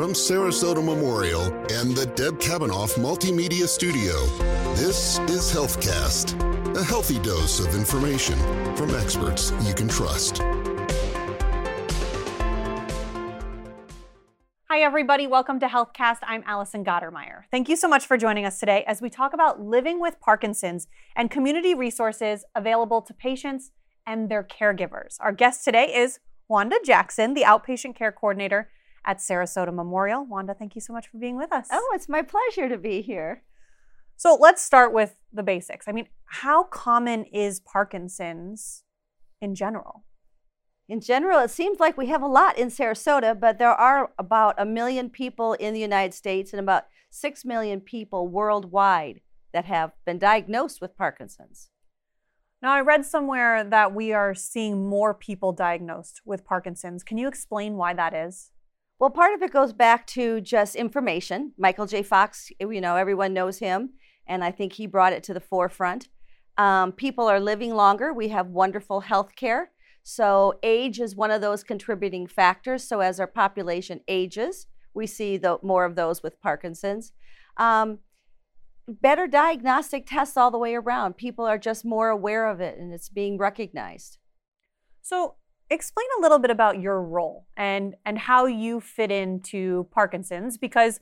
from Sarasota Memorial and the Deb Kabanoff Multimedia Studio, this is HealthCast, a healthy dose of information from experts you can trust. Hi, everybody. Welcome to HealthCast. I'm Allison Gottermeyer. Thank you so much for joining us today as we talk about living with Parkinson's and community resources available to patients and their caregivers. Our guest today is Wanda Jackson, the outpatient care coordinator at Sarasota Memorial. Wanda, thank you so much for being with us. Oh, it's my pleasure to be here. So let's start with the basics. I mean, how common is Parkinson's in general? In general, it seems like we have a lot in Sarasota, but there are about a million people in the United States and about 6 million people worldwide that have been diagnosed with Parkinson's. Now, I read somewhere that we are seeing more people diagnosed with Parkinson's. Can you explain why that is? Well, part of it goes back to just information. Michael J. Fox, you know, everyone knows him, and I think he brought it to the forefront. Um, people are living longer. We have wonderful health care. So, age is one of those contributing factors. So, as our population ages, we see the, more of those with Parkinson's. Um, better diagnostic tests all the way around. People are just more aware of it and it's being recognized. So, explain a little bit about your role and and how you fit into Parkinson's because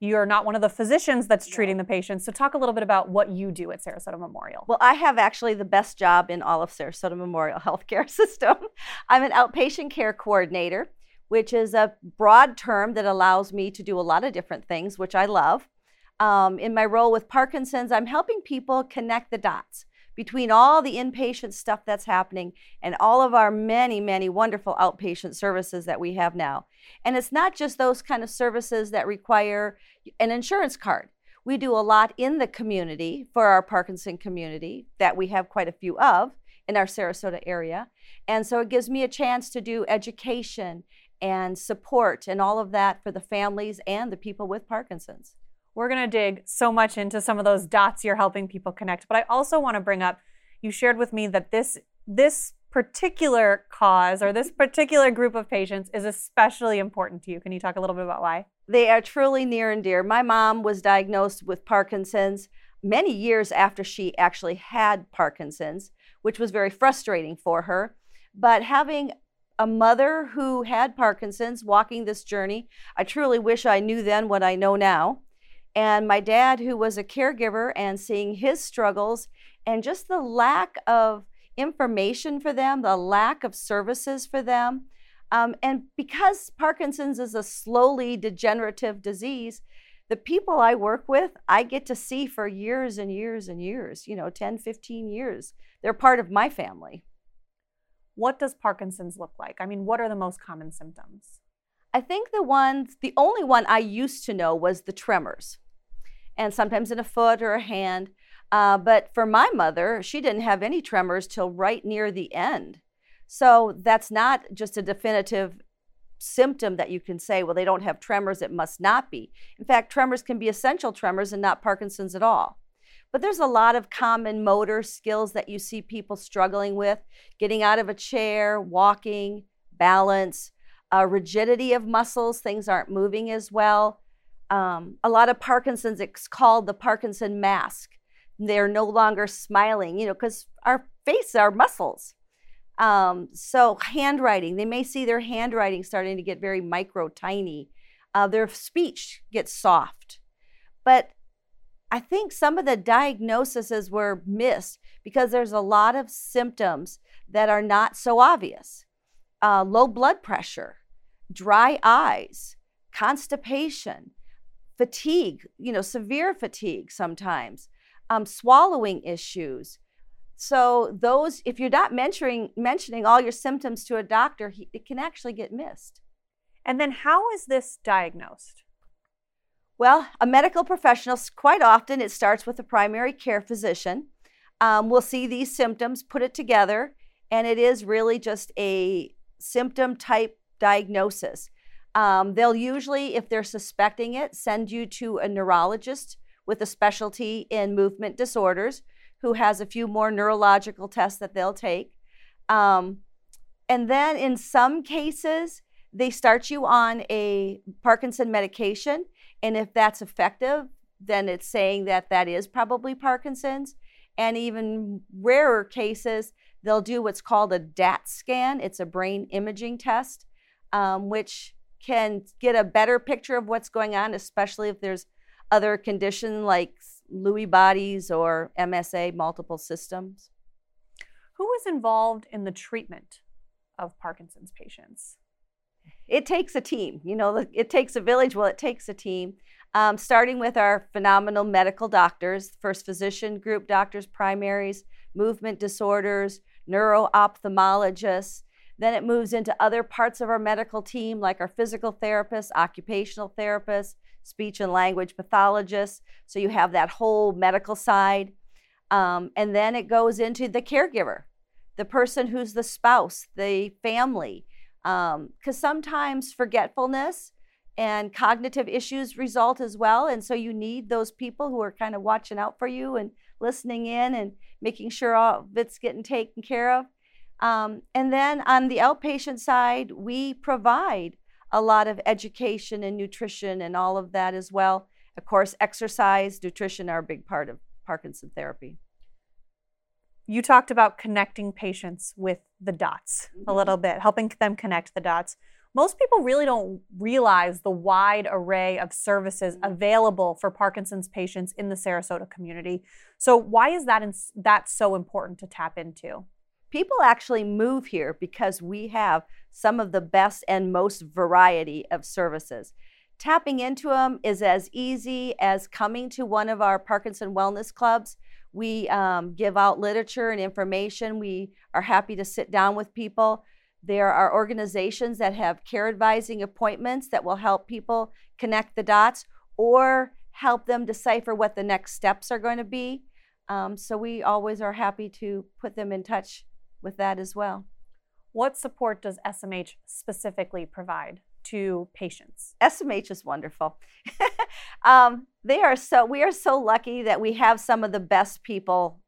you're not one of the physicians that's treating the patients. So talk a little bit about what you do at Sarasota Memorial. Well, I have actually the best job in all of Sarasota Memorial Healthcare System. I'm an outpatient care coordinator, which is a broad term that allows me to do a lot of different things, which I love. Um, in my role with Parkinson's, I'm helping people connect the dots between all the inpatient stuff that's happening and all of our many, many wonderful outpatient services that we have now. And it's not just those kind of services that require an insurance card. We do a lot in the community for our Parkinson community that we have quite a few of in our Sarasota area. And so it gives me a chance to do education and support and all of that for the families and the people with Parkinson's. We're going to dig so much into some of those dots you're helping people connect. But I also want to bring up you shared with me that this this particular cause or this particular group of patients is especially important to you. Can you talk a little bit about why? They are truly near and dear. My mom was diagnosed with Parkinson's many years after she actually had Parkinson's, which was very frustrating for her. But having a mother who had Parkinson's walking this journey, I truly wish I knew then what I know now and my dad, who was a caregiver, and seeing his struggles and just the lack of information for them, the lack of services for them. Um, and because Parkinson's is a slowly degenerative disease, the people I work with, I get to see for years and years and years, you know, 10, 15 years. They're part of my family. What does Parkinson's look like? I mean, what are the most common symptoms? I think the ones, the only one I used to know was the tremors and sometimes in a foot or a hand. Uh, but for my mother, she didn't have any tremors till right near the end. So that's not just a definitive symptom that you can say, well, they don't have tremors, it must not be. In fact, tremors can be essential tremors and not Parkinson's at all. But there's a lot of common motor skills that you see people struggling with getting out of a chair, walking, balance, uh, rigidity of muscles, things aren't moving as well um, a lot of Parkinson's, it's called the Parkinson mask. They're no longer smiling, you know, because our face are muscles. Um, so, handwriting, they may see their handwriting starting to get very micro, tiny. Uh, their speech gets soft. But I think some of the diagnoses were missed because there's a lot of symptoms that are not so obvious uh, low blood pressure, dry eyes, constipation, fatigue, you know, severe fatigue sometimes, um, swallowing issues. So those, if you're not mentioning mentioning all your symptoms to a doctor, he, it can actually get missed. And then, how is this diagnosed? Well, a medical professional, quite often it starts with a primary care physician. Um, will see these symptoms, put it together, and it is really just a symptom type diagnosis. Um, they'll usually, if they're suspecting it, send you to a neurologist with a specialty in movement disorders who has a few more neurological tests that they'll take. Um, and then in some cases, they start you on a Parkinson medication. And if that's effective, then it's saying that that is probably Parkinson's. And even rarer cases, they'll do what's called a DAT scan. It's a brain imaging test, um, which can get a better picture of what's going on, especially if there's other condition like Lewy bodies or MSA, multiple systems. Who is involved in the treatment of Parkinson's patients? It takes a team. You know, it takes a village. Well, it takes a team. Um, starting with our phenomenal medical doctors, first physician group doctors, primaries, movement disorders, neuro ophthalmologists. Then it moves into other parts of our medical team, like our physical therapists, occupational therapists, speech and language pathologists. So you have that whole medical side. Um, and then it goes into the caregiver, the person who's the spouse, the family. Because um, sometimes forgetfulness and cognitive issues result as well. And so you need those people who are kind of watching out for you and listening in and making sure all of it's getting taken care of. Um, and then on the outpatient side, we provide a lot of education and nutrition and all of that as well. Of course, exercise, nutrition are a big part of Parkinson therapy. You talked about connecting patients with the dots mm-hmm. a little bit, helping them connect the dots. Most people really don't realize the wide array of services mm-hmm. available for Parkinson's patients in the Sarasota community. So, why is that in, that so important to tap into? People actually move here because we have some of the best and most variety of services. Tapping into them is as easy as coming to one of our Parkinson Wellness Clubs. We um, give out literature and information. We are happy to sit down with people. There are organizations that have care advising appointments that will help people connect the dots or help them decipher what the next steps are going to be. Um, so we always are happy to put them in touch with that as well. What support does SMH specifically provide to patients? SMH is wonderful. um, they are so we are so lucky that we have some of the best people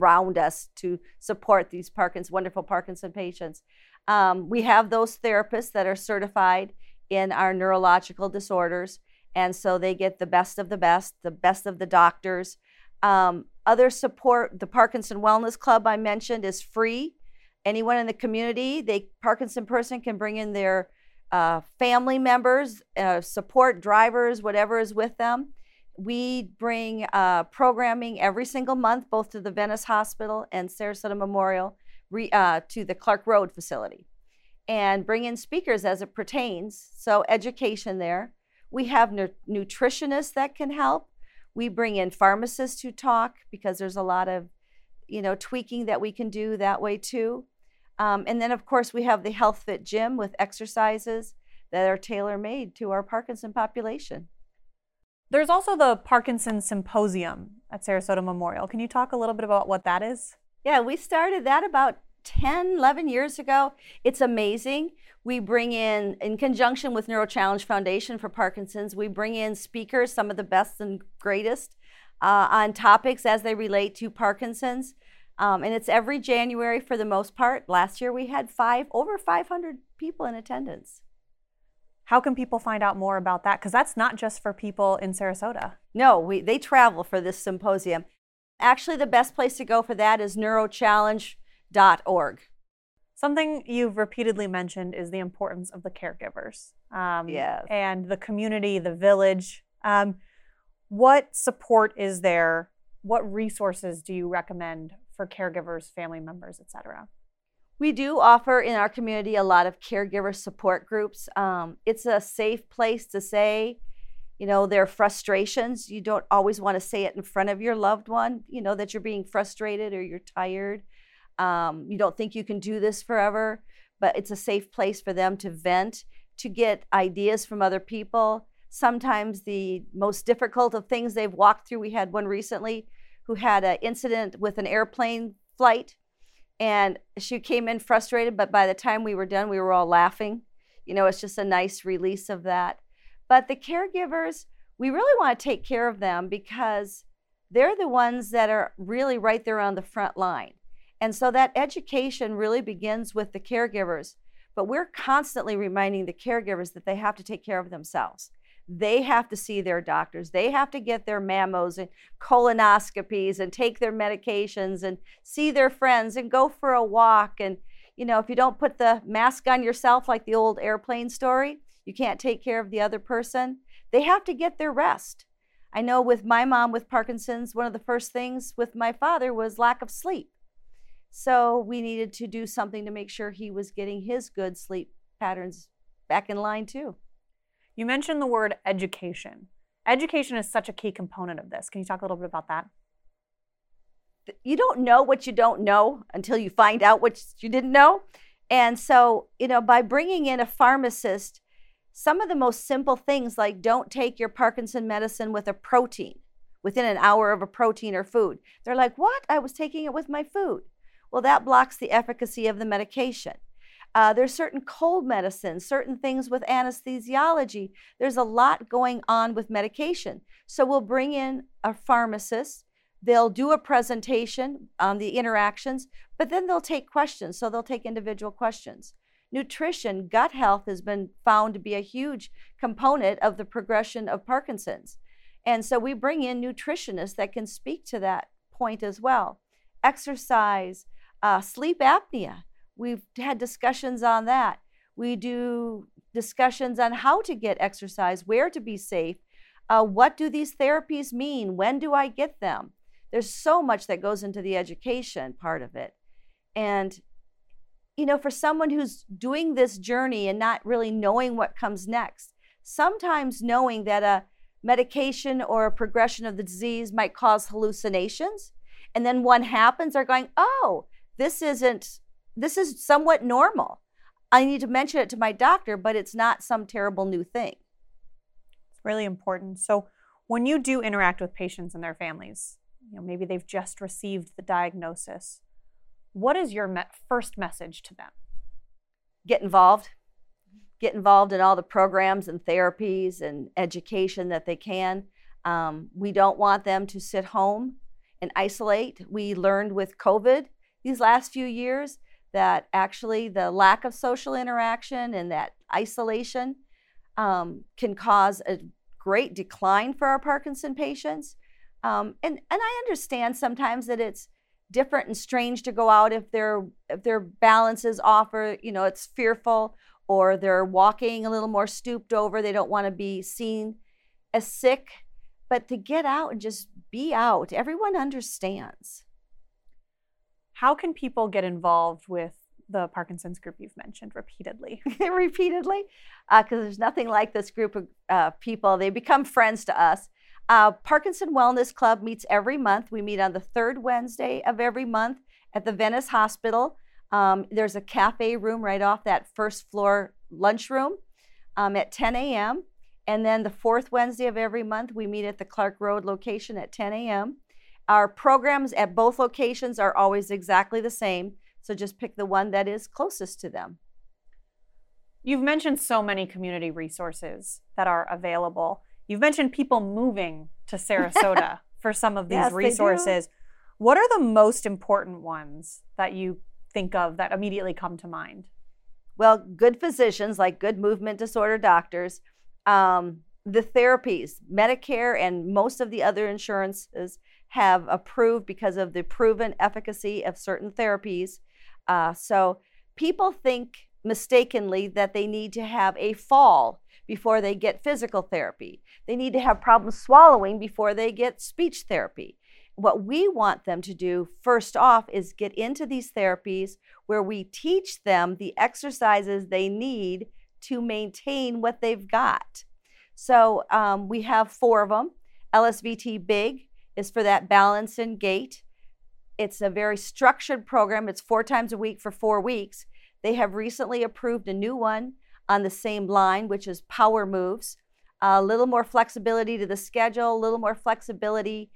around us to support these Parkinson's wonderful Parkinson patients. Um, we have those therapists that are certified in our neurological disorders, and so they get the best of the best, the best of the doctors. Um, other support, the Parkinson Wellness Club I mentioned is free. Anyone in the community, they Parkinson person can bring in their uh, family members, uh, support drivers, whatever is with them. We bring uh, programming every single month, both to the Venice Hospital and Sarasota Memorial, re, uh, to the Clark Road facility, and bring in speakers as it pertains. So education there. We have nu- nutritionists that can help. We bring in pharmacists who talk because there's a lot of, you know, tweaking that we can do that way too. Um, and then, of course, we have the Health Fit Gym with exercises that are tailor made to our Parkinson population. There's also the Parkinson Symposium at Sarasota Memorial. Can you talk a little bit about what that is? Yeah, we started that about 10, 11 years ago. It's amazing. We bring in, in conjunction with Neuro Challenge Foundation for Parkinson's, we bring in speakers, some of the best and greatest, uh, on topics as they relate to Parkinson's. Um, and it's every January for the most part. Last year we had five, over 500 people in attendance. How can people find out more about that? Because that's not just for people in Sarasota. No, we, they travel for this symposium. Actually, the best place to go for that is neurochallenge.org. Something you've repeatedly mentioned is the importance of the caregivers. Um, yes. And the community, the village. Um, what support is there? What resources do you recommend for caregivers, family members, et cetera? We do offer in our community a lot of caregiver support groups. Um, it's a safe place to say, you know, their frustrations. You don't always want to say it in front of your loved one, you know, that you're being frustrated or you're tired um, you don't think you can do this forever, but it's a safe place for them to vent, to get ideas from other people. Sometimes the most difficult of things they've walked through. We had one recently who had an incident with an airplane flight, and she came in frustrated, but by the time we were done, we were all laughing. You know, it's just a nice release of that. But the caregivers, we really want to take care of them because they're the ones that are really right there on the front line. And so that education really begins with the caregivers. but we're constantly reminding the caregivers that they have to take care of themselves. They have to see their doctors. They have to get their mammos and colonoscopies and take their medications and see their friends and go for a walk. And, you know, if you don't put the mask on yourself, like the old airplane story, you can't take care of the other person. They have to get their rest. I know with my mom with Parkinson's, one of the first things with my father was lack of sleep. So we needed to do something to make sure he was getting his good sleep patterns back in line too. You mentioned the word education. Education is such a key component of this. Can you talk a little bit about that? You don't know what you don't know until you find out what you didn't know. And so, you know, by bringing in a pharmacist, some of the most simple things like don't take your Parkinson medicine with a protein within an hour of a protein or food. They're like, what? I was taking it with my food. Well, that blocks the efficacy of the medication. Uh, there's certain cold medicines, certain things with anesthesiology. There's a lot going on with medication. So we'll bring in a pharmacist. They'll do a presentation on the interactions, but then they'll take questions. So they'll take individual questions. Nutrition, gut health has been found to be a huge component of the progression of Parkinson's. And so we bring in nutritionists that can speak to that point as well. Exercise, uh, sleep apnea. We've had discussions on that. We do discussions on how to get exercise, where to be safe, uh, what do these therapies mean, when do I get them. There's so much that goes into the education part of it. And, you know, for someone who's doing this journey and not really knowing what comes next, sometimes knowing that a medication or a progression of the disease might cause hallucinations, and then one happens, they're going, oh, this isn't, this is somewhat normal. I need to mention it to my doctor, but it's not some terrible new thing. It's really important. So, when you do interact with patients and their families, you know, maybe they've just received the diagnosis, what is your me- first message to them? Get involved. Get involved in all the programs and therapies and education that they can. Um, we don't want them to sit home and isolate. We learned with COVID these last few years that actually the lack of social interaction and that isolation um, can cause a great decline for our Parkinson patients. Um, and and I understand sometimes that it's different and strange to go out if their if their balance is off or you know it's fearful or they're walking a little more stooped over. They don't want to be seen as sick, but to get out and just be out, everyone understands. How can people get involved with the Parkinson's group you've mentioned repeatedly? repeatedly, because uh, there's nothing like this group of uh, people. They become friends to us. Uh, Parkinson Wellness Club meets every month. We meet on the third Wednesday of every month at the Venice Hospital. Um, there's a cafe room right off that first floor lunchroom um, at 10 a.m. And then the fourth Wednesday of every month, we meet at the Clark Road location at 10 a.m. Our programs at both locations are always exactly the same, so just pick the one that is closest to them. You've mentioned so many community resources that are available. You've mentioned people moving to Sarasota for some of these yes, resources. What are the most important ones that you think of that immediately come to mind? Well, good physicians like good movement disorder doctors, um, the therapies, Medicare, and most of the other insurances have approved because of the proven efficacy of certain therapies. Uh, so people think mistakenly that they need to have a fall before they get physical therapy. They need to have problems swallowing before they get speech therapy. What we want them to do first off is get into these therapies where we teach them the exercises they need to maintain what they've got. So um, we have four of them LSVT Big, is for that balance and gait. It's a very structured program. It's four times a week for four weeks. They have recently approved a new one on the same line, which is Power Moves. A little more flexibility to the schedule, a little more flexibility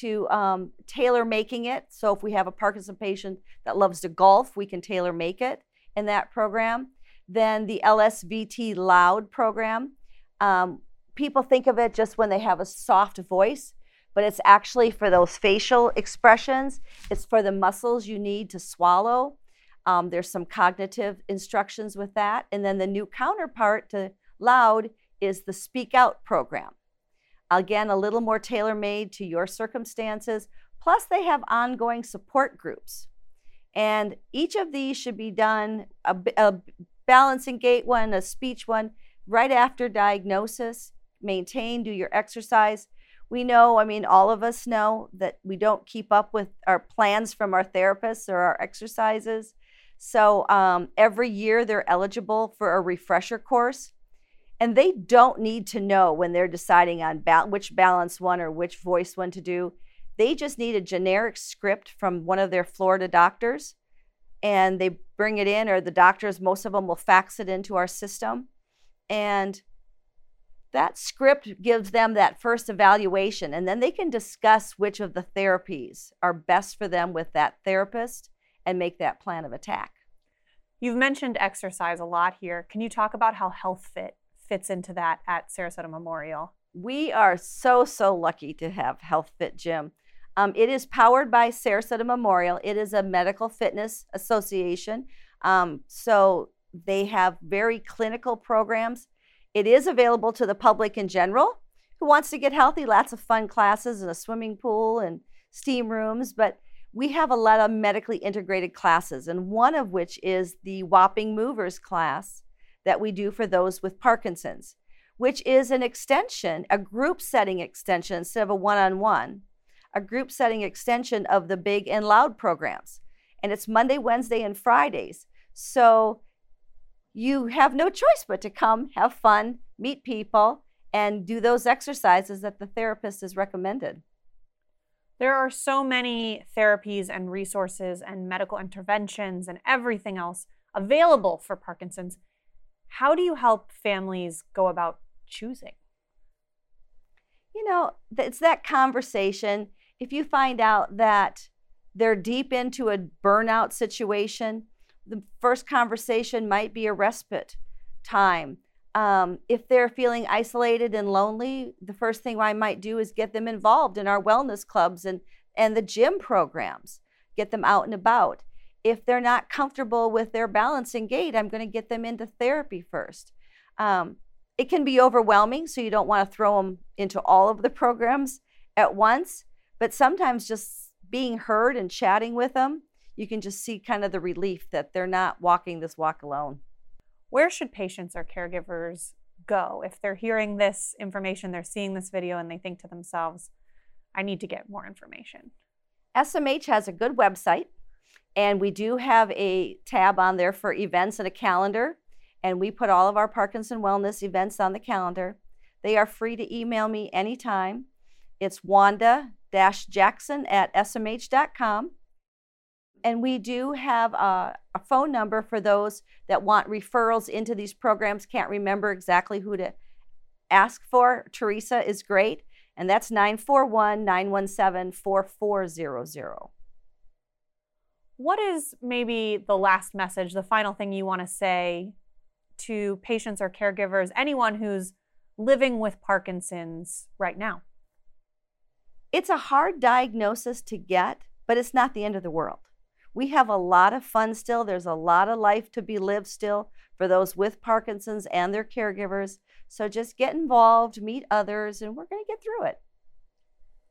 to um, tailor making it. So if we have a Parkinson patient that loves to golf, we can tailor make it in that program. Then the LSVT Loud program. Um, people think of it just when they have a soft voice but it's actually for those facial expressions. It's for the muscles you need to swallow. Um, there's some cognitive instructions with that. And then the new counterpart to Loud is the Speak Out program. Again, a little more tailor made to your circumstances. Plus, they have ongoing support groups. And each of these should be done a, a balancing gait one, a speech one, right after diagnosis. Maintain, do your exercise. We know, I mean, all of us know that we don't keep up with our plans from our therapists or our exercises. So um, every year they're eligible for a refresher course. And they don't need to know when they're deciding on ba- which balance one or which voice one to do. They just need a generic script from one of their Florida doctors and they bring it in, or the doctors, most of them will fax it into our system. And that script gives them that first evaluation, and then they can discuss which of the therapies are best for them with that therapist and make that plan of attack. You've mentioned exercise a lot here. Can you talk about how Health Fit fits into that at Sarasota Memorial? We are so, so lucky to have Health Fit Gym. Um, it is powered by Sarasota Memorial. It is a medical fitness association. Um, so they have very clinical programs. It is available to the public in general who wants to get healthy, lots of fun classes and a swimming pool and steam rooms. But we have a lot of medically integrated classes, and one of which is the Whopping Movers class that we do for those with Parkinson's, which is an extension, a group setting extension instead of a one on one, a group setting extension of the Big and Loud programs. And it's Monday, Wednesday, and Fridays. So you have no choice but to come, have fun, meet people, and do those exercises that the therapist has recommended. There are so many therapies and resources and medical interventions and everything else available for Parkinson's. How do you help families go about choosing? You know, it's that conversation. If you find out that they're deep into a burnout situation, the first conversation might be a respite time. Um, if they're feeling isolated and lonely, the first thing I might do is get them involved in our wellness clubs and, and the gym programs, get them out and about if they're not comfortable with their balancing gait, I'm going to get them into therapy first. Um, it can be overwhelming, so you don't want to throw them into all of the programs at once. But sometimes just being heard and chatting with them, you can just see kind of the relief that they're not walking this walk alone. Where should patients or caregivers go if they're hearing this information, they're seeing this video, and they think to themselves, I need to get more information? SMH has a good website and we do have a tab on there for events and a calendar. And we put all of our Parkinson Wellness events on the calendar. They are free to email me anytime. It's wanda jackson at smh.com. And we do have a, a, phone number for those that want referrals into these programs, can't remember exactly who to ask for. Teresa is great, and that's 941 917 4400 what is maybe the last message, the final thing you want to say to patients or caregivers, anyone who's living with Parkinson's right now? It's a hard diagnosis to get, but it's not the end of the world. We have a lot of fun still. There's a lot of life to be lived still for those with Parkinson's and their caregivers. So just get involved, meet others, and we're going to get through it.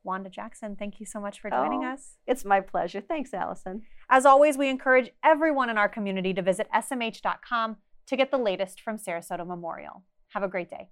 Wanda Jackson, thank you so much for joining oh, us. It's my pleasure. Thanks, Allison. As always, we encourage everyone in our community to visit smh.com to get the latest from Sarasota Memorial. Have a great day.